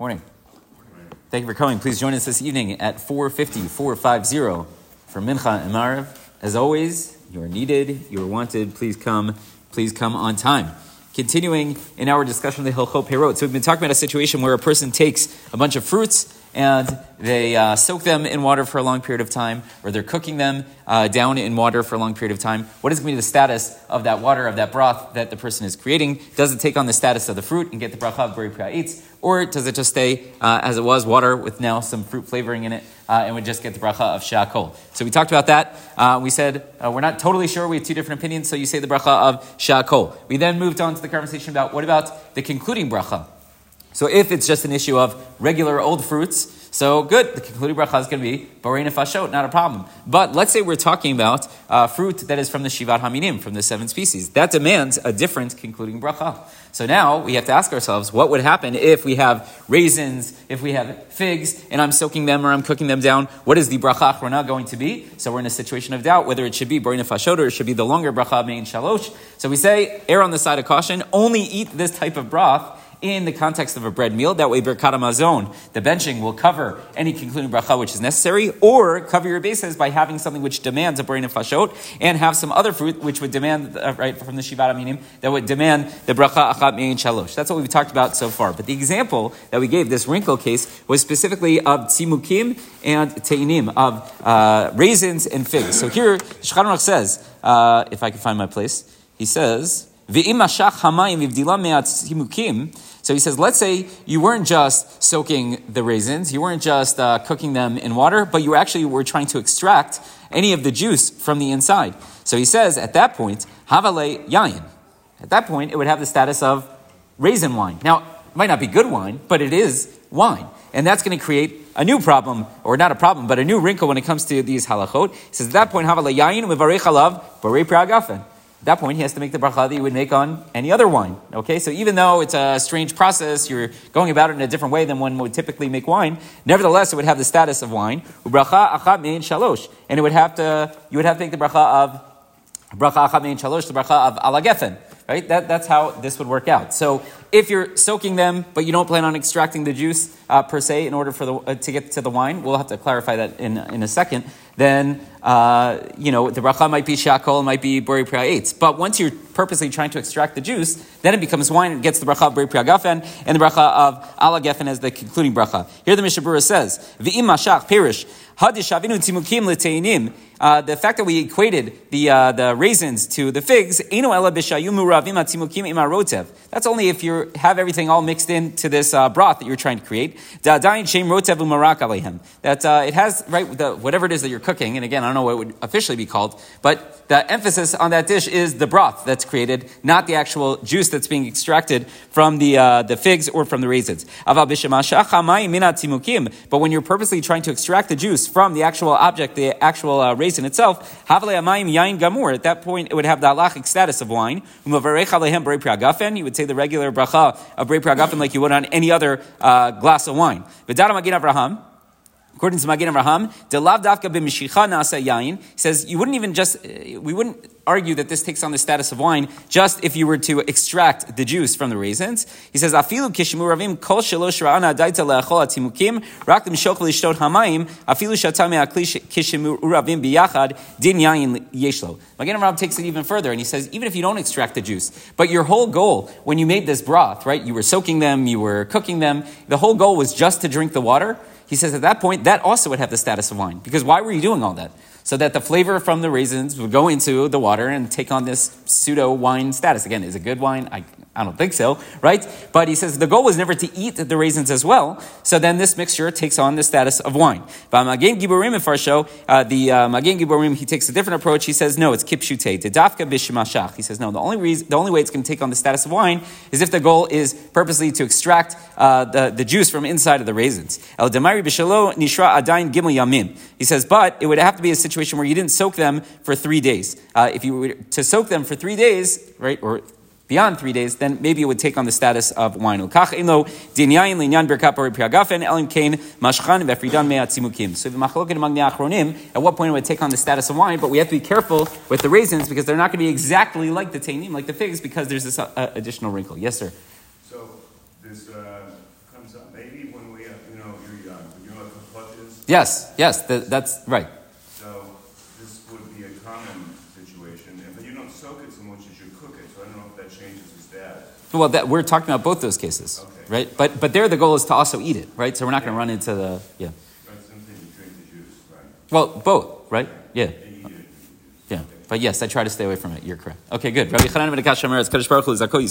Morning. Thank you for coming. Please join us this evening at 450, 450 for Mincha and Mariv. As always, you are needed, you are wanted. Please come, please come on time. Continuing in our discussion of the Hilchot Perot. So we've been talking about a situation where a person takes a bunch of fruits and they uh, soak them in water for a long period of time, or they're cooking them uh, down in water for a long period of time. What is going to be the status of that water, of that broth that the person is creating? Does it take on the status of the fruit and get the bracha of Bari Priya or does it just stay uh, as it was, water with now some fruit flavoring in it, uh, and we just get the bracha of Shakol? So we talked about that. Uh, we said uh, we're not totally sure. We have two different opinions, so you say the bracha of Shakol. We then moved on to the conversation about what about the concluding bracha? So if it's just an issue of regular old fruits, so good, the concluding bracha is going to be Borei Nefashot, not a problem. But let's say we're talking about uh, fruit that is from the Shivat Haminim, from the seven species. That demands a different concluding bracha. So now we have to ask ourselves, what would happen if we have raisins, if we have figs, and I'm soaking them or I'm cooking them down? What is the bracha achrona going to be? So we're in a situation of doubt whether it should be Borei Nefashot or it should be the longer bracha Mein Shalosh. So we say, err on the side of caution, only eat this type of broth in the context of a bread meal. That way, Birkat Hamazon, the benching, will cover any concluding bracha which is necessary, or cover your bases by having something which demands a Borei Nefashot, and have some other fruit which would demand, uh, right, from the Shivat Aminim, that would demand the bracha achat mein shalosh. That's what we've talked about so far. But the example that we gave, this wrinkle case, was specifically of tzimukim and teinim, of uh, raisins and figs. So here, Shulchan says, uh, if I can find my place, he says, V'im mashach hamayim ivdila me'at tzimukim, so he says, let's say you weren't just soaking the raisins, you weren't just uh, cooking them in water, but you actually were trying to extract any of the juice from the inside. So he says, at that point, havale yayin. At that point, it would have the status of raisin wine. Now, it might not be good wine, but it is wine. And that's going to create a new problem, or not a problem, but a new wrinkle when it comes to these halachot. He says, at that point, havale yayin umevarech alav barei pragafen. At that point, he has to make the bracha that you would make on any other wine. Okay, so even though it's a strange process, you're going about it in a different way than one would typically make wine. Nevertheless, it would have the status of wine. Bracha achat mein shalosh, and it would have to you would have to make the bracha of bracha achat mein shalosh, the bracha of alagefen. Right, that, that's how this would work out. So if you're soaking them, but you don't plan on extracting the juice uh, per se in order for the, uh, to get to the wine, we'll have to clarify that in, in a second then uh, you know the bracha might be shakol, might be bori priya But once you're purposely trying to extract the juice, then it becomes wine and gets the bracha of bori priya gafen and the bracha of ala gefen as the concluding bracha. Here the Mishnah Berurah says, v'im mashach hadishavinu tzimukim leteinim. Uh, the fact that we equated the, uh, the raisins to the figs, that's only if you have everything all mixed into this uh, broth that you're trying to create. That uh, it has, right, the, whatever it is that you're cooking, and again, I don't know what it would officially be called, but the emphasis on that dish is the broth that's created, not the actual juice that's being extracted from the, uh, the figs or from the raisins. But when you're purposely trying to extract the juice from the actual object, the actual uh, raisin itself, at that point it would have the halachic status of wine. You would say the regular bracha of brei priagafen like you would on any other uh, glass of wine. According to Magen Avraham, de lav dafka b'mishicha nasa yain, he says you wouldn't even just, uh, we wouldn't argue that this takes on the status of wine just if you were to extract the juice from the raisins. He says, afilu kishimu ravim kol shalosh ra'ana daita le'achol atimukim, rak l'mishok l'ishtot hamayim, afilu shatame akli kishimu ravim biyachad, din yain yeshlo. Magen Avraham takes it even further, and he says, even if you don't extract the juice, but your whole goal when you made this broth, right, you were soaking them, you were cooking them, the whole goal was just to drink the water, he says at that point, that also would have the status of wine. Because why were you doing all that? So that the flavor from the raisins would go into the water and take on this pseudo wine status. Again, is it good wine? I I don't think so, right? But he says the goal was never to eat the raisins as well. So then this mixture takes on the status of wine. But Magen Giborim in Farsho, uh, the uh, Magen Giborim, he takes a different approach. He says, no, it's kipshute, dafka bishmashach. He says, no, the only reason, the only way it's going to take on the status of wine is if the goal is purposely to extract uh, the, the juice from inside of the raisins. El demari bishalo nishra adain gimel yamim. He says, but it would have to be a situation where you didn't soak them for three days. Uh, if you were to soak them for three days, right, or beyond three days, then maybe it would take on the status of wine. So if the machloket among the achronim, at what point it would take on the status of wine, but we have to be careful with the raisins because they're not going to be exactly like the tainim, like the figs, because there's this uh, additional wrinkle. Yes, sir. So this uh, comes up, maybe when we, uh, you know, you're young, you know what? Yes, yes, th- that's right. So this would be a common situation, but you don't soak it so much as you cook it, so I don't know if that changes his dad. Well, that, we're talking about both those cases, Okay. right? But but there, the goal is to also eat it, right? So we're not going to run into the yeah. Right, something you drink the juice, right? Well, both, right? Yeah, And you eat it. yeah. But yes, I try to stay away from it. You're correct. Okay, good. Rabbi Chanan ben Akash Omer, "It's Baruch Hu, Zakoi